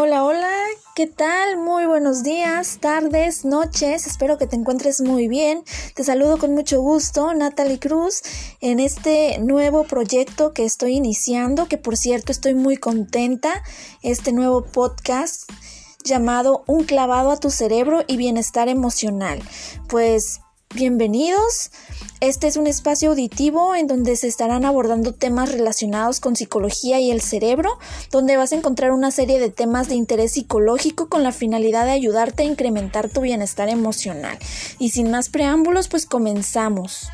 Hola, hola, ¿qué tal? Muy buenos días, tardes, noches, espero que te encuentres muy bien. Te saludo con mucho gusto, Natalie Cruz, en este nuevo proyecto que estoy iniciando, que por cierto estoy muy contenta, este nuevo podcast llamado Un clavado a tu cerebro y bienestar emocional. Pues Bienvenidos. Este es un espacio auditivo en donde se estarán abordando temas relacionados con psicología y el cerebro, donde vas a encontrar una serie de temas de interés psicológico con la finalidad de ayudarte a incrementar tu bienestar emocional. Y sin más preámbulos, pues comenzamos.